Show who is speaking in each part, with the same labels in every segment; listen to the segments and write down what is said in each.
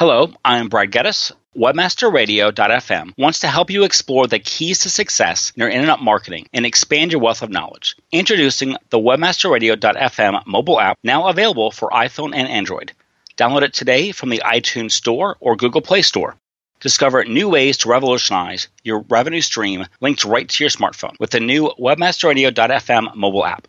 Speaker 1: Hello, I'm Brad Geddes. Webmasterradio.fm wants to help you explore the keys to success in your internet marketing and expand your wealth of knowledge. Introducing the Webmasterradio.fm mobile app, now available for iPhone and Android. Download it today from the iTunes Store or Google Play Store. Discover new ways to revolutionize your revenue stream linked right to your smartphone with the new Webmasterradio.fm mobile app.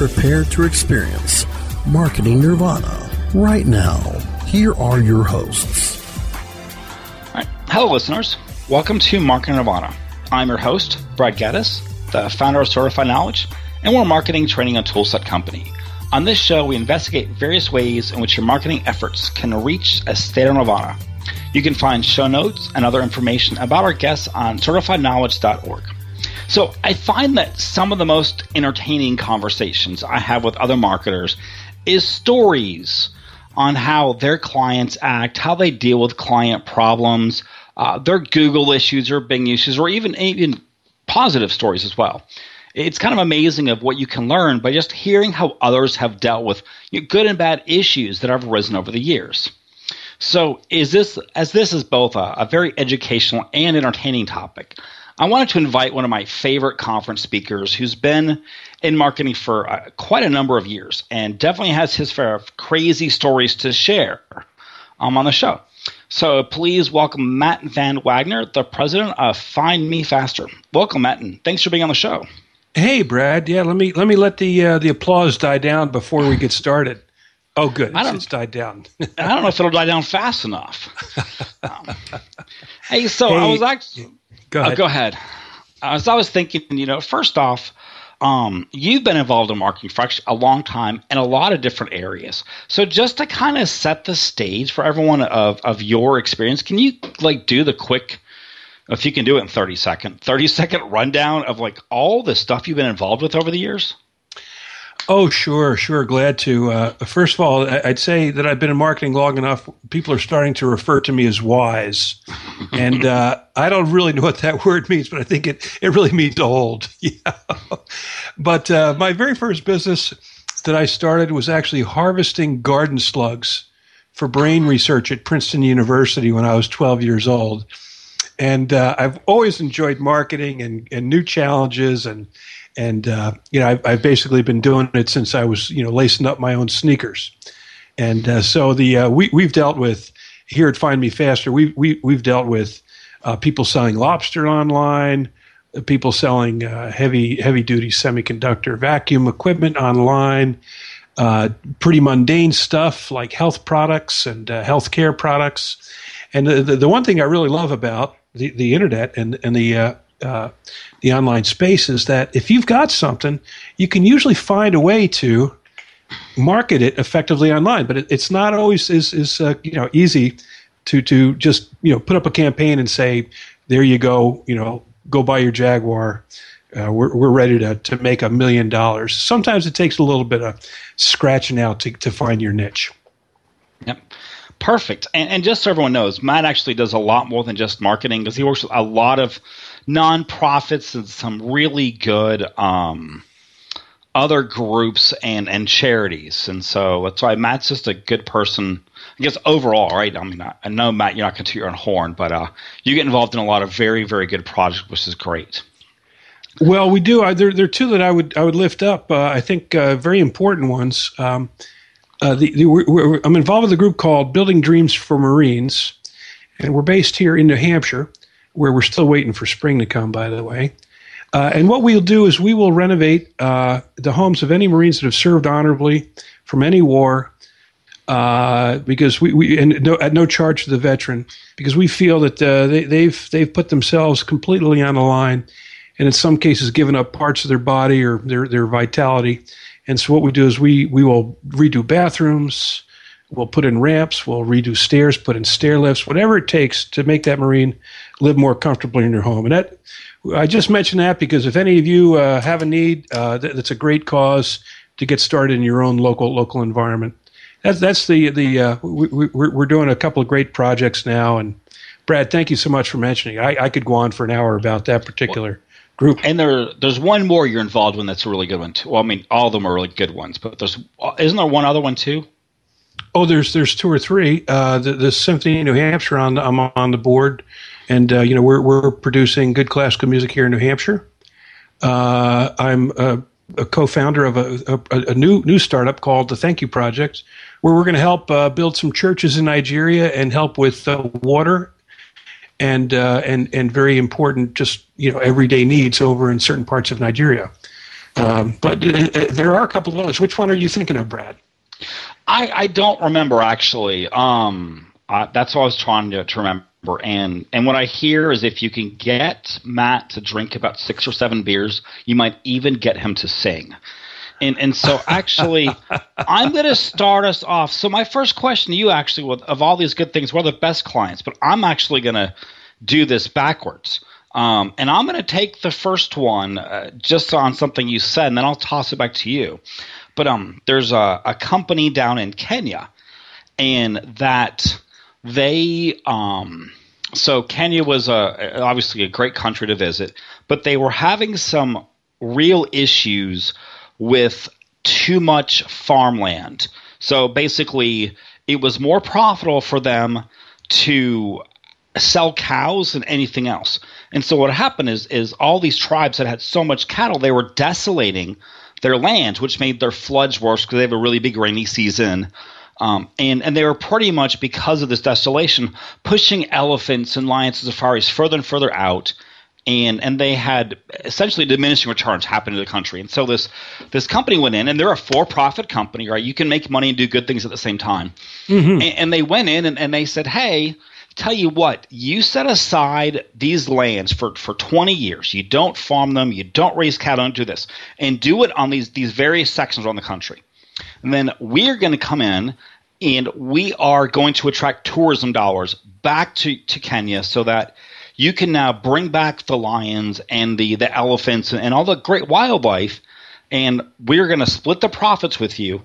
Speaker 2: prepare to experience Marketing Nirvana right now. Here are your hosts.
Speaker 1: Right. Hello, listeners. Welcome to Marketing Nirvana. I'm your host, Brad Geddes, the founder of Certified Knowledge, and we're a marketing training and toolset company. On this show, we investigate various ways in which your marketing efforts can reach a state of nirvana. You can find show notes and other information about our guests on certifiedknowledge.org. So I find that some of the most entertaining conversations I have with other marketers is stories on how their clients act, how they deal with client problems, uh, their Google issues or Bing issues, or even even positive stories as well. It's kind of amazing of what you can learn by just hearing how others have dealt with good and bad issues that have arisen over the years. So, is this as this is both a, a very educational and entertaining topic? I wanted to invite one of my favorite conference speakers who's been in marketing for uh, quite a number of years and definitely has his fair of crazy stories to share um, on the show. So please welcome Matt Van Wagner, the president of Find Me Faster. Welcome, Matt, and thanks for being on the show.
Speaker 3: Hey, Brad. Yeah, let me let me let the uh, the applause die down before we get started. Oh, good. It's, it's died down.
Speaker 1: I don't know if it'll die down fast enough. Um, hey, so hey, I was actually
Speaker 3: Go ahead.
Speaker 1: Oh, go ahead. As I was thinking, you know, first off, um, you've been involved in marketing for a long time in a lot of different areas. So just to kind of set the stage for everyone of, of your experience, can you like do the quick, if you can do it in 30 second, 30 second rundown of like all the stuff you've been involved with over the years?
Speaker 3: Oh, sure, sure. Glad to. Uh, first of all, I'd say that I've been in marketing long enough. People are starting to refer to me as wise, and uh, I don't really know what that word means, but I think it it really means old. Yeah. but uh, my very first business that I started was actually harvesting garden slugs for brain research at Princeton University when I was 12 years old, and uh, I've always enjoyed marketing and and new challenges and and uh, you know I've, I've, basically been doing it since I was you know lacing up my own sneakers, and uh, so the uh, we we've dealt with here at Find Me Faster we we we've dealt with uh, people selling lobster online, people selling uh, heavy heavy duty semiconductor vacuum equipment online. Pretty mundane stuff like health products and healthcare products, and the, the, the one thing I really love about the, the internet and and the uh, the online space is that if you've got something, you can usually find a way to market it effectively online. But it, it's not always is is uh, you know easy to to just you know put up a campaign and say, there you go, you know, go buy your Jaguar. Uh, we're, we're ready to, to make a million dollars. Sometimes it takes a little bit of scratching out to, to find your niche.
Speaker 1: Perfect. And, and just so everyone knows, Matt actually does a lot more than just marketing because he works with a lot of nonprofits and some really good um, other groups and and charities. And so that's why Matt's just a good person. I guess overall, right? I mean, I, I know Matt, you're not going to your own horn, but uh, you get involved in a lot of very very good projects, which is great.
Speaker 3: Well, we do. I, there, there are two that I would I would lift up. Uh, I think uh, very important ones. Um, uh, the, the we're, we're, I'm involved with a group called Building Dreams for Marines, and we're based here in New Hampshire where we're still waiting for spring to come, by the way. Uh, and what we'll do is we will renovate uh, the homes of any Marines that have served honorably from any war, uh, because we, we and no, at no charge to the veteran, because we feel that uh, they, they've they've put themselves completely on the line, and in some cases given up parts of their body or their, their vitality. And so what we do is we, we will redo bathrooms, we'll put in ramps, we'll redo stairs, put in stair lifts, whatever it takes to make that Marine live more comfortably in your home. And that I just mentioned that because if any of you uh, have a need, uh, th- that's a great cause to get started in your own local local environment. That's that's the the uh, we, we, we're doing a couple of great projects now. And Brad, thank you so much for mentioning. I, I could go on for an hour about that particular. Group.
Speaker 1: And there, there's one more you're involved in that's a really good one too. Well, I mean, all of them are really good ones, but there's isn't there one other one too?
Speaker 3: Oh, there's there's two or three. Uh, the, the Symphony of New Hampshire on the, I'm on the board, and uh, you know we're we're producing good classical music here in New Hampshire. Uh, I'm a, a, co-founder of a, a, a, new new startup called the Thank You Project, where we're going to help uh, build some churches in Nigeria and help with uh, water and uh, and and very important just you know everyday needs over in certain parts of Nigeria. Um, but there are a couple of others. Which one are you thinking of, Brad?
Speaker 1: I, I don't remember actually. Um, uh, that's what I was trying to, to remember. And and what I hear is if you can get Matt to drink about six or seven beers, you might even get him to sing. And and so actually, I'm going to start us off. So my first question to you actually, of all these good things, what are the best clients? But I'm actually going to do this backwards. Um, and I'm going to take the first one uh, just on something you said, and then I'll toss it back to you. But um, there's a, a company down in Kenya, and that they um, so Kenya was a, obviously a great country to visit, but they were having some real issues with too much farmland. So basically, it was more profitable for them to sell cows than anything else. And so what happened is is all these tribes that had so much cattle, they were desolating their land, which made their floods worse because they have a really big rainy season. Um, and and they were pretty much because of this desolation pushing elephants and lions and safaris further and further out, and and they had essentially diminishing returns happen to the country. And so this this company went in, and they're a for profit company, right? You can make money and do good things at the same time. Mm-hmm. And, and, they went in and, and they said, hey tell you what, you set aside these lands for, for 20 years. You don't farm them, you don't raise cattle, don't do this, and do it on these, these various sections around the country. And then we're going to come in and we are going to attract tourism dollars back to, to Kenya so that you can now bring back the lions and the, the elephants and, all the great wildlife. And we're going to split the profits with you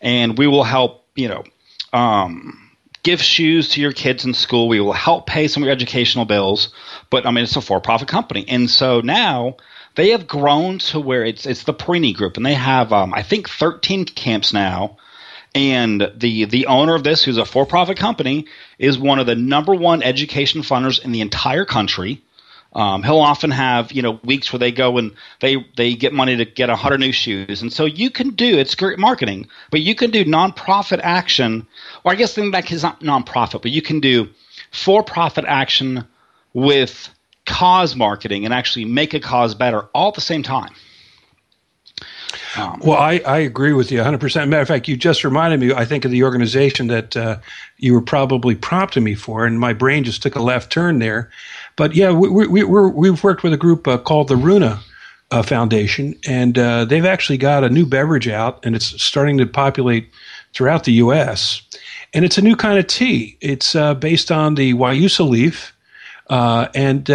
Speaker 1: and we will help, you know, um, give shoes to your kids in school. We will help pay some of your educational bills. But I mean, it's a for-profit company, and so now they have grown to where it's it's the Porini Group, and they have um, I think 13 camps now. And the the owner of this, who's a for-profit company, is one of the number one education funders in the entire country. Um, he'll often have you know weeks where they go and they they get money to get a hundred new shoes, and so you can do it's great marketing, but you can do nonprofit action, or I guess think back is not nonprofit, but you can do for-profit action with cause marketing and actually make a cause better all at the same time.
Speaker 3: Um, well, I, I agree with you 100%. Matter of fact, you just reminded me, I think, of the organization that uh, you were probably prompting me for, and my brain just took a left turn there. But yeah, we, we, we have worked with a group uh, called the Runa uh, Foundation, and uh, they've actually got a new beverage out, and it's starting to populate throughout the U.S. And it's a new kind of tea. It's uh, based on the Guayusa leaf, uh, and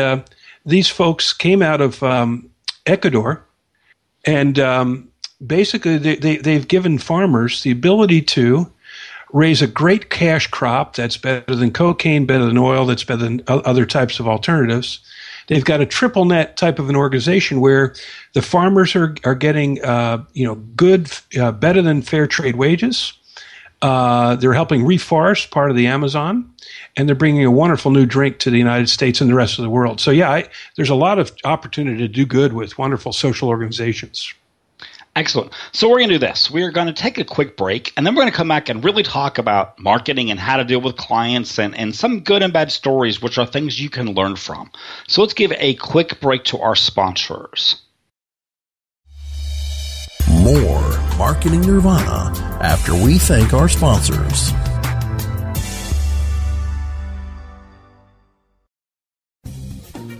Speaker 3: these folks came out of um, Ecuador, and um, basically they, they, they've given farmers the ability to raise a great cash crop that's better than cocaine, better than oil, that's better than other types of alternatives. They've got a triple net type of an organization where the farmers are, are getting, uh, you know, good, uh, better than fair trade wages. Uh, they're helping reforest part of the Amazon, and they're bringing a wonderful new drink to the United States and the rest of the world. So, yeah, I, there's a lot of opportunity to do good with wonderful social organizations.
Speaker 1: Excellent. So we're going to do this. We are going to take a quick break, and then we're going to come back and really talk about marketing and how to deal with clients and, and some good and bad stories, which are things you can learn from. So let's give a quick break to our sponsors.
Speaker 2: More Marketing Nirvana after we thank our sponsors.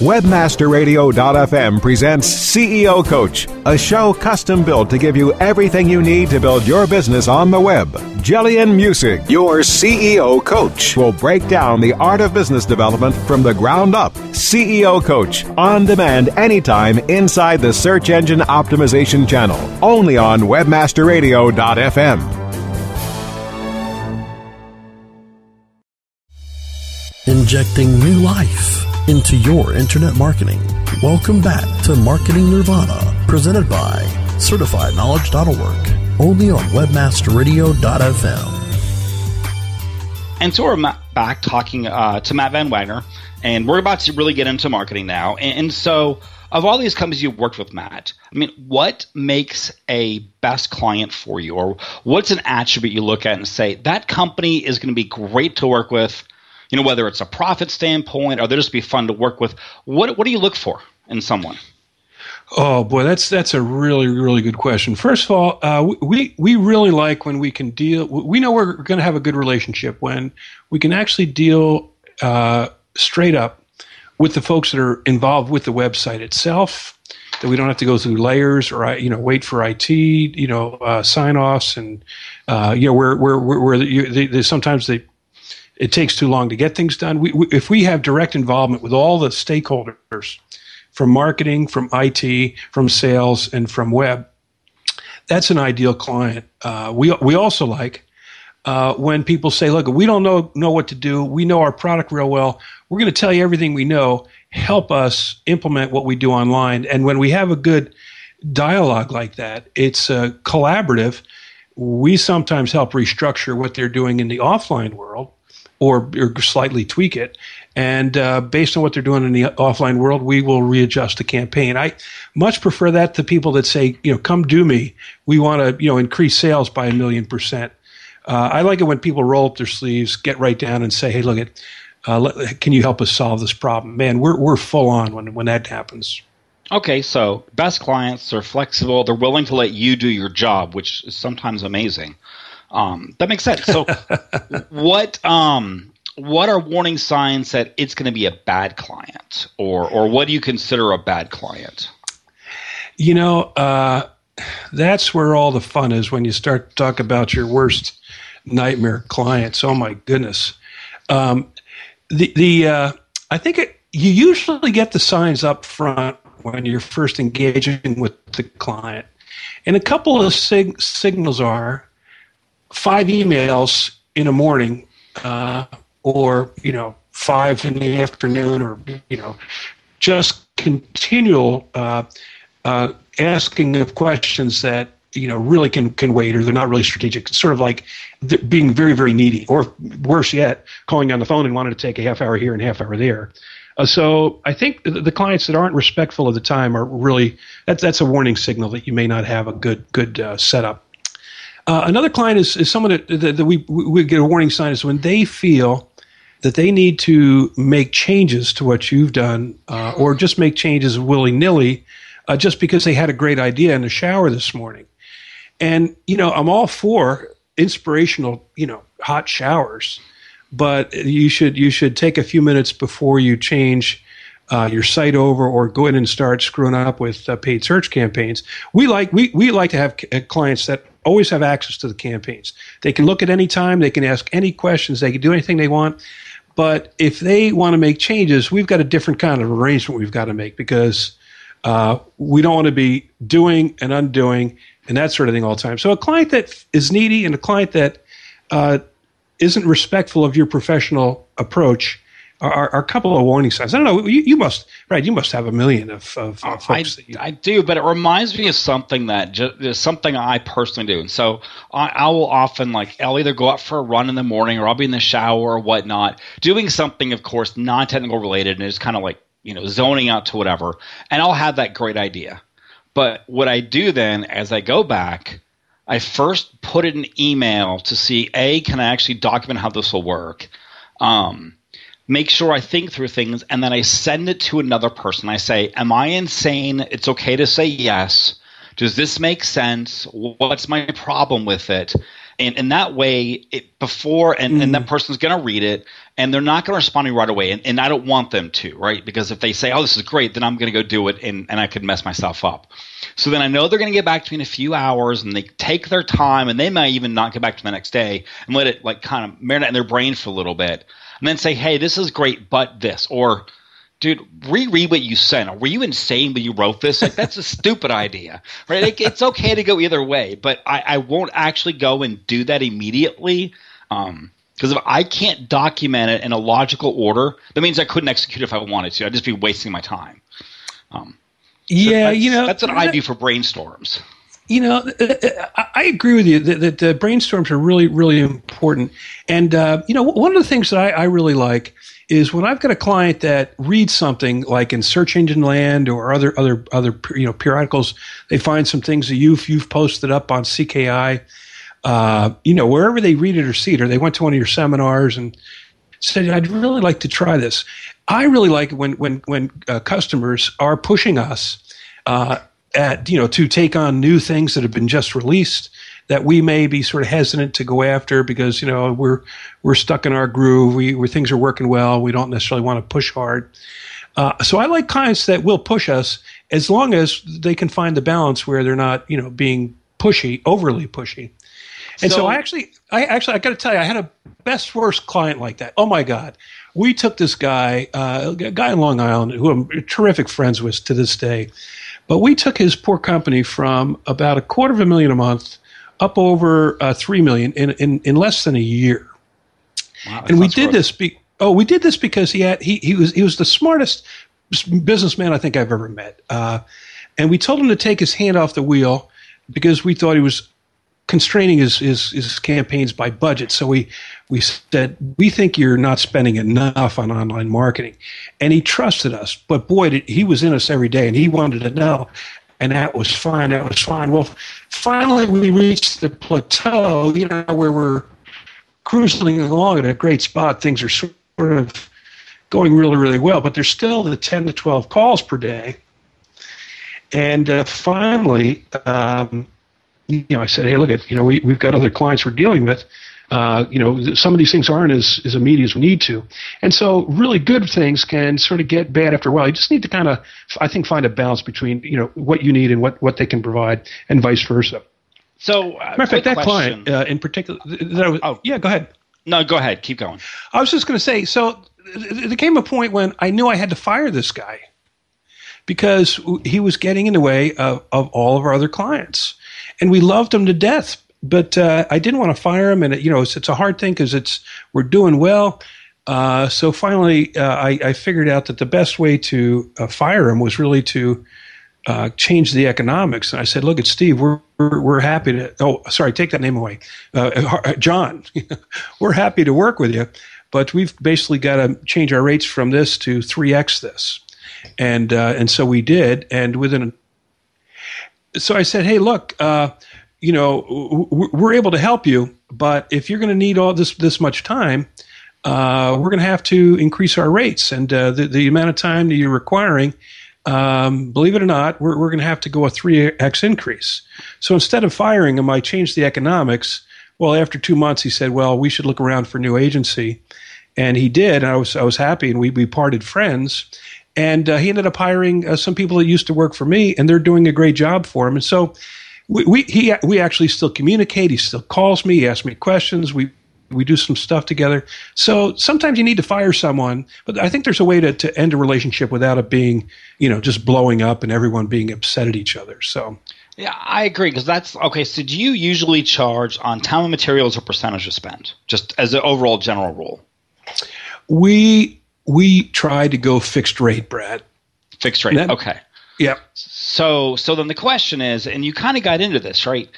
Speaker 4: Webmasterradio.fm presents CEO Coach, a show custom built to give you everything you need to build your business on the web. Jillian Music, your CEO Coach, will break down the art of business development from the ground up. CEO Coach, on demand anytime inside the Search Engine Optimization channel, only on Webmasterradio.fm.
Speaker 2: Injecting new life into your internet marketing. Welcome back to Marketing Nirvana, presented by CertifiedKnowledge.org, only on WebmasterRadio.fm.
Speaker 1: And so we're back talking uh, to Matt Van Wagner, and we're about to really get into marketing now. And, and so, of all these companies you've worked with, Matt, I mean, what makes a best client for you, or what's an attribute you look at and say that company is going to be great to work with? You know, whether it's a profit standpoint or they'll just be fun to work with. What what do you look for in someone?
Speaker 3: Oh boy, that's that's a really really good question. First of all, uh, we we really like when we can deal. We know we're going to have a good relationship when we can actually deal uh, straight up with the folks that are involved with the website itself. That we don't have to go through layers or you know wait for IT you know uh, sign offs and uh, you know where where where, you, they, they, sometimes they it takes too long to get things done. We, we, if we have direct involvement with all the stakeholders from marketing, from IT, from sales, and from web, that's an ideal client. Uh, we we also like uh, when people say, "Look, we don't know know what to do. We know our product real well. We're going to tell you everything we know. Help us implement what we do online." And when we have a good dialogue like that, it's uh, collaborative. We sometimes help restructure what they're doing in the offline world or, or slightly tweak it. And uh, based on what they're doing in the offline world, we will readjust the campaign. I much prefer that to people that say, you know, come do me. We want to, you know, increase sales by a million percent. Uh, I like it when people roll up their sleeves, get right down, and say, "Hey, look at, uh, let, can you help us solve this problem?" Man, we're we're full on when when that happens.
Speaker 1: Okay, so best clients are flexible. They're willing to let you do your job, which is sometimes amazing. Um, that makes sense. So, what um, what are warning signs that it's going to be a bad client, or or what do you consider a bad client?
Speaker 3: You know, uh, that's where all the fun is when you start to talk about your worst nightmare clients. Oh my goodness. Um, the the uh, I think it, you usually get the signs up front when you're first engaging with the client, and a couple of sig- signals are five emails in a morning, uh, or you know five in the afternoon, or you know just continual uh, uh, asking of questions that you know really can can wait or they're not really strategic. It's sort of like being very very needy, or worse yet, calling on the phone and wanting to take a half hour here and half hour there. Uh, so I think the, the clients that aren't respectful of the time are really that's that's a warning signal that you may not have a good good uh, setup. Uh, another client is, is someone that, that, that, we we get a warning sign is when they feel that they need to make changes to what you've done, uh, or just make changes willy nilly, uh, just because they had a great idea in the shower this morning. And you know, I'm all for inspirational, you know, hot showers but you should you should take a few minutes before you change uh, your site over or go in and start screwing up with uh, paid search campaigns. We like we, we like to have uh, clients that always have access to the campaigns. They can look at any time, they can ask any questions, they can do anything they want. But if they want to make changes, we've got a different kind of arrangement we've got to make because uh, we don't want to be doing and undoing and that sort of thing all the time. So a client that is needy and a client that uh, isn't respectful of your professional approach are, are, a couple of warning signs. I don't know. You, you must, right? You must have a million of, of, of folks.
Speaker 1: I, you, I, do, but it reminds me of something that just, is something I personally do. And so I, I, will often like I'll either go out for a run in the morning or I'll be in the shower or whatnot, doing something, of course, non-technical related, and it's kind of like you know zoning out to whatever, and I'll have that great idea. But what I do then, as I go back, I first put it in email to see a can I actually document how this will work. Um, make sure I think through things, and then I send it to another person. I say, "Am I insane? It's okay to say yes. Does this make sense? What's my problem with it?" And in that way, it before and, mm. and that mm. person's going to read it, and they're not going to respond to me right away. And, and I don't want them to, right? Because if they say, "Oh, this is great," then I'm going to go do it, and, and I could mess myself up. So then I know they're going to get back to me in a few hours and they take their time and they might even not get back to me the next day and let it like kind of marinate in their brain for a little bit and then say, hey, this is great, but this. Or, dude, reread what you sent. Were you insane when you wrote this? Like, that's a stupid idea, right? It, it's okay to go either way, but I, I won't actually go and do that immediately. Um, because if I can't document it in a logical order, that means I couldn't execute if I wanted to. I'd just be wasting my time. Um,
Speaker 3: yeah, you know,
Speaker 1: that's what I do for brainstorms.
Speaker 3: You know, uh, uh, I agree with you that, the brainstorms are really, really important. And uh, you know, one of the things that I, I, really like is when I've got a client that reads something like in Search Engine Land or other other other you know periodicals, they find some things that you've you've posted up on CKI. Uh, you know, wherever they read it or see it, or they went to one of your seminars and said, "I'd really like to try this." I really like when when when uh, customers are pushing us uh, at you know to take on new things that have been just released that we may be sort of hesitant to go after because you know we're we're stuck in our groove. We where things are working well. We don't necessarily want to push hard. Uh, so I like clients that will push us as long as they can find the balance where they're not you know being pushy, overly pushy. And so, so I actually, I actually, I got to tell you, I had a best worst client like that. Oh my god, we took this guy, uh, a guy in Long Island, who I'm terrific friends with to this day, but we took his poor company from about a quarter of a million a month up over uh, three million in, in, in less than a year. Wow, and we did this. Be- oh, we did this because he had he he was he was the smartest businessman I think I've ever met. Uh, and we told him to take his hand off the wheel because we thought he was constraining his, his, his campaigns by budget. So we we said we think you're not spending enough on online marketing, and he trusted us. But boy, did, he was in us every day, and he wanted to know, and that was fine. That was fine. Well, finally we reached the plateau, you know, where we're cruising along at a great spot. Things are sort of going really really well, but there's still the 10 to 12 calls per day. And uh, finally, um, you know, I said, hey, look at, you know, we, we've got other clients we're dealing with. Uh, you know, some of these things aren't as, as immediate as we need to. And so really good things can sort of get bad after a while. You just need to kind of, I think, find a balance between, you know, what you need and what, what they can provide and vice versa.
Speaker 1: So, uh,
Speaker 3: matter of fact, that question. client uh, in particular, was, oh, yeah, go ahead.
Speaker 1: No, go ahead. Keep going.
Speaker 3: I was just going to say, so there came a point when I knew I had to fire this guy because he was getting in the way of, of all of our other clients and we loved him to death. But uh, I didn't want to fire him, and it, you know it's, it's a hard thing because it's we're doing well, Uh, so finally, uh, I, I, figured out that the best way to uh, fire him was really to uh, change the economics. And I said, "Look at Steve. We're we're, we're happy to. Oh, sorry, take that name away, uh, John. we're happy to work with you, but we've basically got to change our rates from this to three x this." And and so we did. And within, so I said, "Hey, look." you know, we're able to help you, but if you're going to need all this this much time, uh, we're going to have to increase our rates and uh, the, the amount of time that you're requiring. Um, believe it or not, we're, we're going to have to go a 3x increase. So instead of firing him, I changed the economics. Well, after two months, he said, Well, we should look around for a new agency. And he did. And I was, I was happy, and we, we parted friends. And uh, he ended up hiring uh, some people that used to work for me, and they're doing a great job for him. And so we, we he we actually still communicate. He still calls me. He asks me questions. We we do some stuff together. So sometimes you need to fire someone, but I think there's a way to, to end a relationship without it being, you know, just blowing up and everyone being upset at each other. So.
Speaker 1: Yeah, I agree because that's okay. So, do you usually charge on time and materials or percentage of spend, just as an overall general rule?
Speaker 3: We we try to go fixed rate, Brad.
Speaker 1: Fixed rate. That, okay.
Speaker 3: Yeah.
Speaker 1: So so then the question is, and you kind of got into this, right?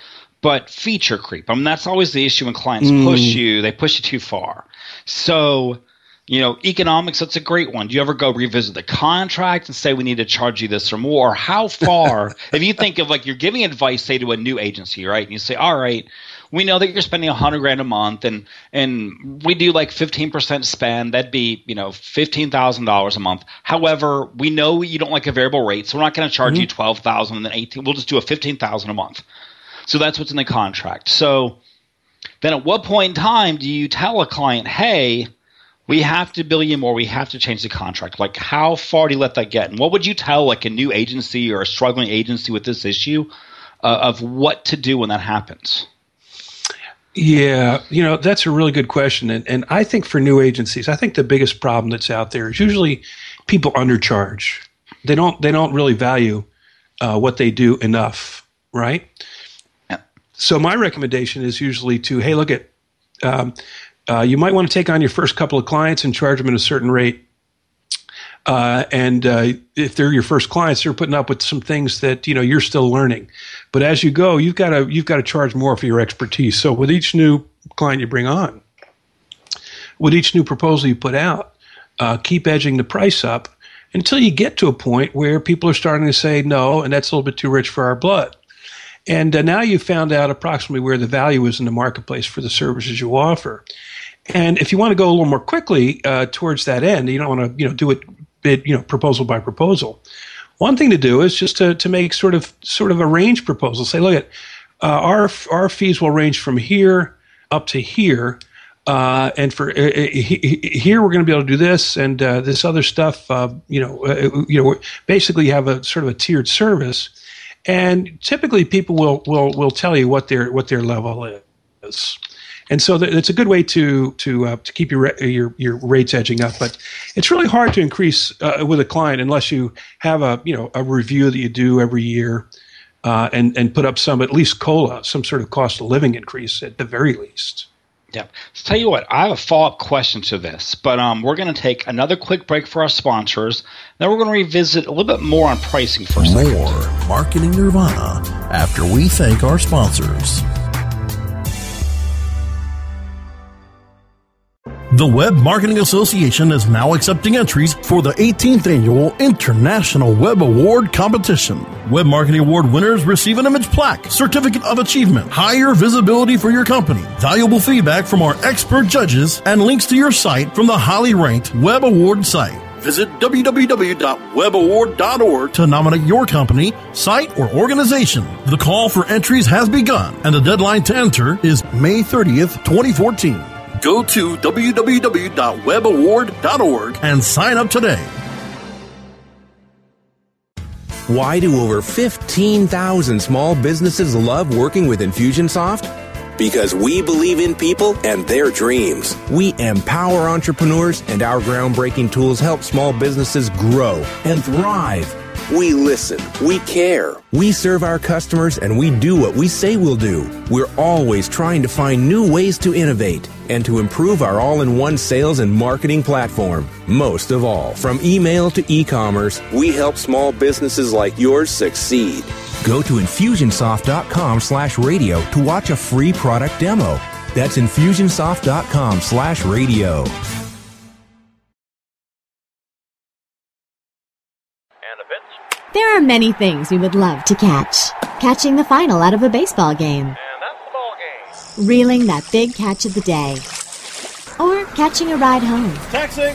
Speaker 1: But feature creep. I mean, that's always the issue when clients mm. push you. They push you too far. So, you know, economics, that's a great one. Do you ever go revisit the contract and say we need to charge you this or more? Or How far, if you think of like you're giving advice, say to a new agency, right? And you say, all right, we know that you're spending a hundred grand a month and and we do like 15% spend. That'd be you know $15000 a month. However we know you don't like a variable rate so we're not going to charge mm-hmm. you 12000 and then 18 we'll just do a 15000 a month. So that's what's in the contract. So then at what point in time do you tell a client hey we have to bill you more we have to change the contract. Like how far do you let that get? And what would you tell like a new agency or a struggling agency with this issue uh, of what to do when that happens
Speaker 3: yeah, you know, that's a really good question. And, and I think for new agencies, I think the biggest problem that's out there is usually people undercharge. They don't they don't really value uh, what they do enough, right? Yeah. So my recommendation is usually to, hey, look at, um, uh, you might want to take on your first couple of clients and charge them at a certain rate uh, and uh, if they're your first clients, they're putting up with some things that you know you're still learning. But as you go, you've got to you've got to charge more for your expertise. So with each new client you bring on, with each new proposal you put out, uh, keep edging the price up until you get to a point where people are starting to say no, and that's a little bit too rich for our blood. And uh, now you've found out approximately where the value is in the marketplace for the services you offer. And if you want to go a little more quickly uh, towards that end, you don't want to you know do it bid, you know, proposal by proposal. One thing to do is just to, to make sort of sort of a range proposal. Say, look at uh, our our fees will range from here up to here, uh, and for uh, uh here we're going to be able to do this and uh, this other stuff. Uh, you know, you know, basically you have a sort of a tiered service, and typically people will will will tell you what their what their level is and so th- it's a good way to to uh, to keep your your your rates edging up. But it's really hard to increase uh, with a client unless you have a you know a review that you do every year, uh, and and put up some at least cola, some sort of cost of living increase at the very least.
Speaker 1: Yeah. So tell you what, I have a follow up question to this, but um, we're going to take another quick break for our sponsors. Then we're going to revisit a little bit more on pricing for a
Speaker 2: second. More marketing nirvana after we thank our sponsors. The Web Marketing Association is now accepting entries for the 18th annual International Web Award competition. Web Marketing Award winners receive an image plaque, certificate of achievement, higher visibility for your company, valuable feedback from our expert judges, and links to your site from the highly ranked Web Award site. Visit www.webaward.org to nominate your company, site, or organization. The call for entries has begun, and the deadline to enter is May 30th, 2014. Go to www.webaward.org and sign up today.
Speaker 5: Why do over 15,000 small businesses love working with Infusionsoft? Because we believe in people and their dreams. We empower entrepreneurs, and our groundbreaking tools help small businesses grow and thrive. We listen. We care. We serve our customers and we do what we say we'll do. We're always trying to find new ways to innovate and to improve our all in one sales and marketing platform. Most of all, from email to e commerce, we help small businesses like yours succeed. Go to infusionsoft.com slash radio to watch a free product demo. That's infusionsoft.com slash radio.
Speaker 6: There are many things we would love to catch. Catching the final out of a baseball game. And that's the ball game. Reeling that big catch of the day. Or catching a ride home.
Speaker 7: Taxi!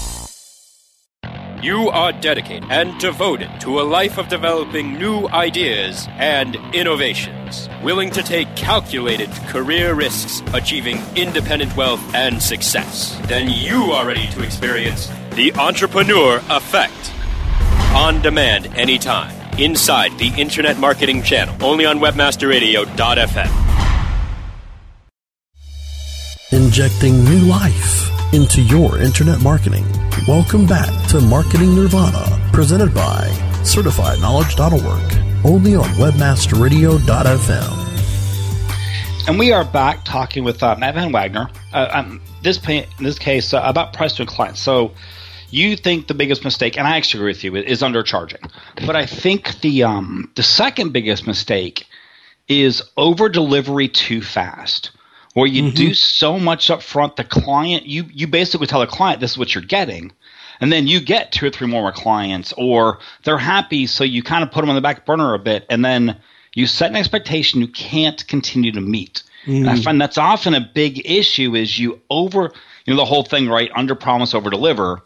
Speaker 8: You are dedicated and devoted to a life of developing new ideas and innovations, willing to take calculated career risks, achieving independent wealth and success. Then you are ready to experience the entrepreneur effect. On demand anytime, inside the Internet Marketing Channel, only on WebmasterRadio.fm.
Speaker 2: Injecting new life into your internet marketing. Welcome back to Marketing Nirvana, presented by CertifiedKnowledge.org, only on WebmasterRadio.fm.
Speaker 1: And we are back talking with uh, Matt Van Wagner. Uh, um, this in this case uh, about price to a client. So you think the biggest mistake, and I actually agree with you, is undercharging. But I think the um, the second biggest mistake is over delivery too fast where you mm-hmm. do so much up front the client you you basically tell the client this is what you're getting and then you get two or three more clients or they're happy so you kind of put them on the back burner a bit and then you set an expectation you can't continue to meet and i mm. find that's often a big issue is you over you know the whole thing right under promise over deliver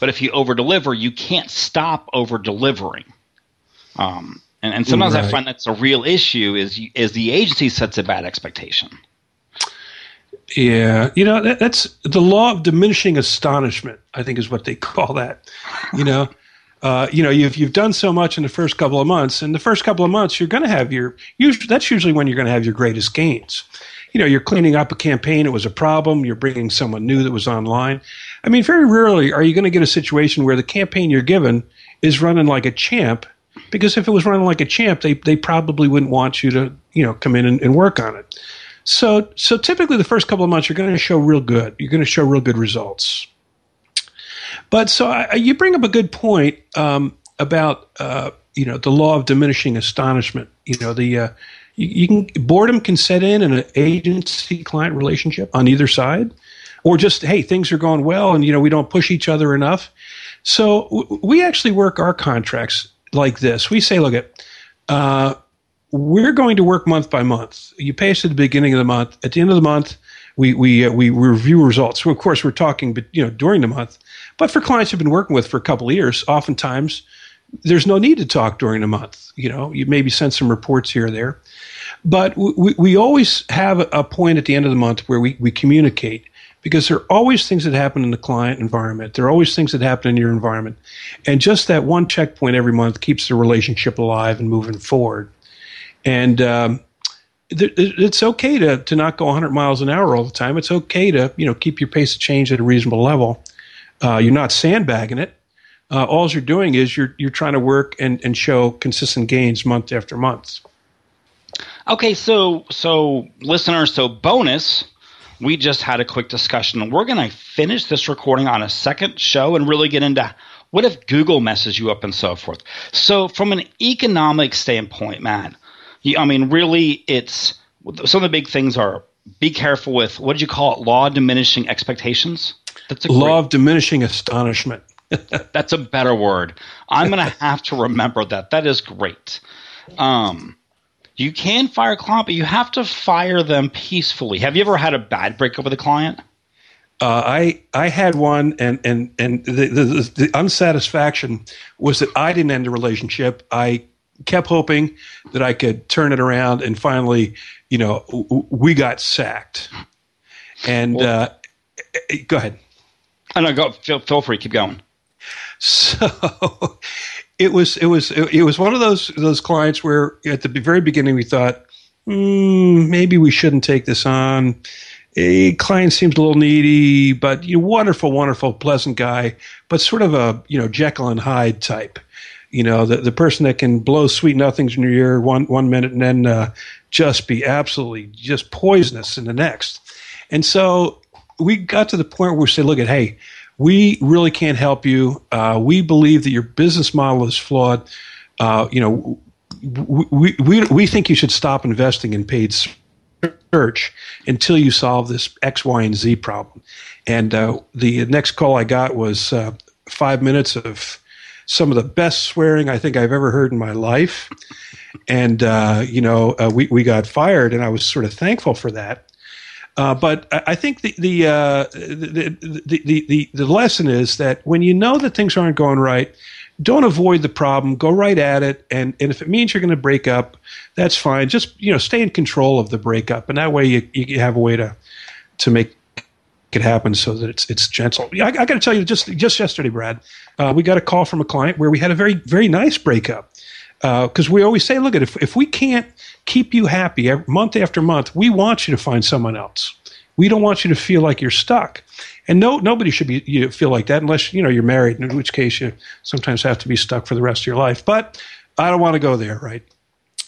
Speaker 1: but if you over deliver you can't stop over delivering um, and, and sometimes right. i find that's a real issue is is the agency sets a bad expectation
Speaker 3: yeah, you know that, that's the law of diminishing astonishment. I think is what they call that. You know, uh, you know you've you've done so much in the first couple of months. In the first couple of months, you're going to have your usually that's usually when you're going to have your greatest gains. You know, you're cleaning up a campaign; it was a problem. You're bringing someone new that was online. I mean, very rarely are you going to get a situation where the campaign you're given is running like a champ. Because if it was running like a champ, they they probably wouldn't want you to you know come in and, and work on it. So, so typically the first couple of months you're going to show real good. You're going to show real good results. But so I, you bring up a good point um, about uh, you know the law of diminishing astonishment. You know the uh, you, you, can boredom can set in in an agency client relationship on either side, or just hey things are going well and you know we don't push each other enough. So w- we actually work our contracts like this. We say, look at. Uh, we're going to work month by month. You pay us at the beginning of the month. At the end of the month, we we uh, we review results. So of course, we're talking, but you know, during the month. But for clients you've been working with for a couple of years, oftentimes there's no need to talk during the month. You know, you maybe send some reports here or there, but we we always have a point at the end of the month where we we communicate because there are always things that happen in the client environment. There are always things that happen in your environment, and just that one checkpoint every month keeps the relationship alive and moving forward. And um, it's okay to, to not go 100 miles an hour all the time. It's okay to you know keep your pace of change at a reasonable level. Uh, you're not sandbagging it. Uh, all you're doing is you're you're trying to work and, and show consistent gains month after month.
Speaker 1: Okay, so so listeners, so bonus, we just had a quick discussion. We're going to finish this recording on a second show and really get into what if Google messes you up and so forth. So from an economic standpoint, Matt, I mean, really, it's some of the big things are be careful with what did you call it? Law diminishing expectations.
Speaker 3: That's a law great, of diminishing astonishment.
Speaker 1: that's a better word. I'm going to have to remember that. That is great. Um, you can fire a client, but you have to fire them peacefully. Have you ever had a bad breakup with a client?
Speaker 3: Uh, I I had one, and and and the, the, the unsatisfaction was that I didn't end the relationship. I kept hoping that I could turn it around, and finally, you know, we got sacked. And uh, go ahead.
Speaker 1: And I know. Go. Feel, feel free. Keep going.
Speaker 3: So it was it was it was one of those those clients where at the very beginning we thought mm, maybe we shouldn't take this on. A client seems a little needy, but you know, wonderful, wonderful, pleasant guy, but sort of a you know Jekyll and Hyde type. You know, the the person that can blow sweet nothings in your ear one one minute and then uh, just be absolutely just poisonous in the next. And so we got to the point where we said, look at hey, we really can't help you. Uh, we believe that your business model is flawed. Uh, you know, we, we, we think you should stop investing in paid search until you solve this X, Y, and Z problem. And uh, the next call I got was uh, five minutes of some of the best swearing I think I've ever heard in my life. And, uh, you know, uh, we, we got fired, and I was sort of thankful for that. Uh, but I think the the, uh, the, the, the, the the lesson is that when you know that things aren't going right, don't avoid the problem. Go right at it, and and if it means you're going to break up, that's fine. Just you know, stay in control of the breakup, and that way you you have a way to to make it happen so that it's it's gentle. I, I got to tell you, just just yesterday, Brad, uh, we got a call from a client where we had a very very nice breakup because uh, we always say, look at if if we can't keep you happy month after month. We want you to find someone else. We don't want you to feel like you're stuck. And no, nobody should be you feel like that unless you know you're married, in which case you sometimes have to be stuck for the rest of your life. But I don't want to go there, right?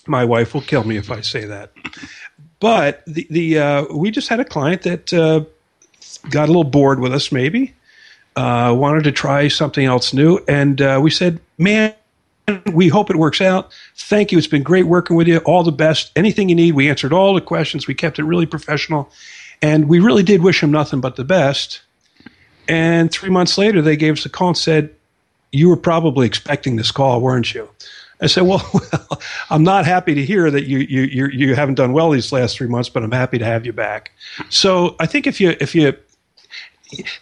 Speaker 3: My wife will kill me if I say that. But the the uh, we just had a client that uh, got a little bored with us, maybe uh, wanted to try something else new, and uh, we said, "Man, we hope it works out. Thank you. It's been great working with you. All the best. Anything you need, we answered all the questions. We kept it really professional. And we really did wish him nothing but the best. And three months later, they gave us a call and said, You were probably expecting this call, weren't you? I said, well, well, I'm not happy to hear that you, you, you, you haven't done well these last three months, but I'm happy to have you back. So I think if you, if you,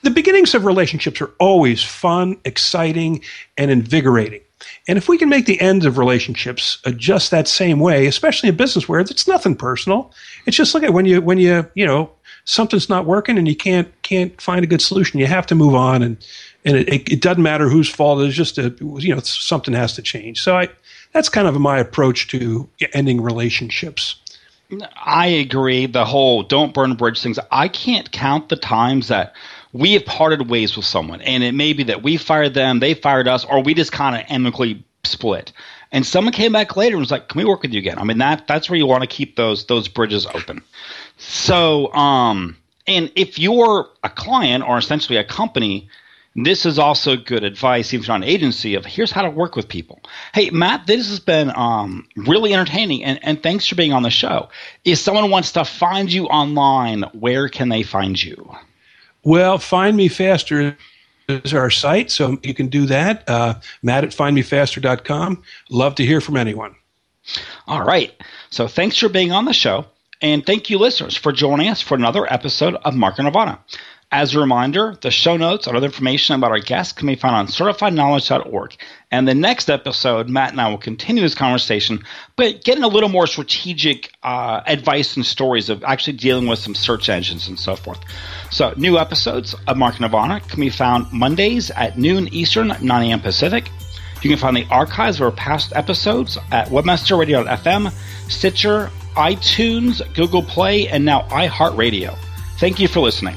Speaker 3: the beginnings of relationships are always fun, exciting, and invigorating. And if we can make the ends of relationships just that same way, especially in business where it's nothing personal, it's just look at when you when you you know something's not working and you can't can't find a good solution, you have to move on, and and it, it doesn't matter whose fault it is. Just a, you know something has to change. So I that's kind of my approach to ending relationships.
Speaker 1: I agree. The whole don't burn bridge things. I can't count the times that we have parted ways with someone, and it may be that we fired them, they fired us, or we just kind of amicably split. And someone came back later and was like, "Can we work with you again?" I mean, that that's where you want to keep those those bridges open. So, um, and if you're a client or essentially a company, this is also good advice, even on an agency, of here's how to work with people. Hey, Matt, this has been um, really entertaining, and, and thanks for being on the show. If someone wants to find you online, where can they find you?
Speaker 3: Well, Find Me Faster is our site, so you can do that. Uh, Matt at findmefaster.com. Love to hear from anyone.
Speaker 1: All right. So thanks for being on the show. And thank you, listeners, for joining us for another episode of Market Nirvana. As a reminder, the show notes and other information about our guests can be found on certifiedknowledge.org. And the next episode, Matt and I will continue this conversation, but getting a little more strategic uh, advice and stories of actually dealing with some search engines and so forth. So, new episodes of Market Nirvana can be found Mondays at noon Eastern, 9 a.m. Pacific. You can find the archives of our past episodes at webmasterradio.fm, Stitcher, iTunes, Google Play, and now iHeartRadio. Thank you for listening.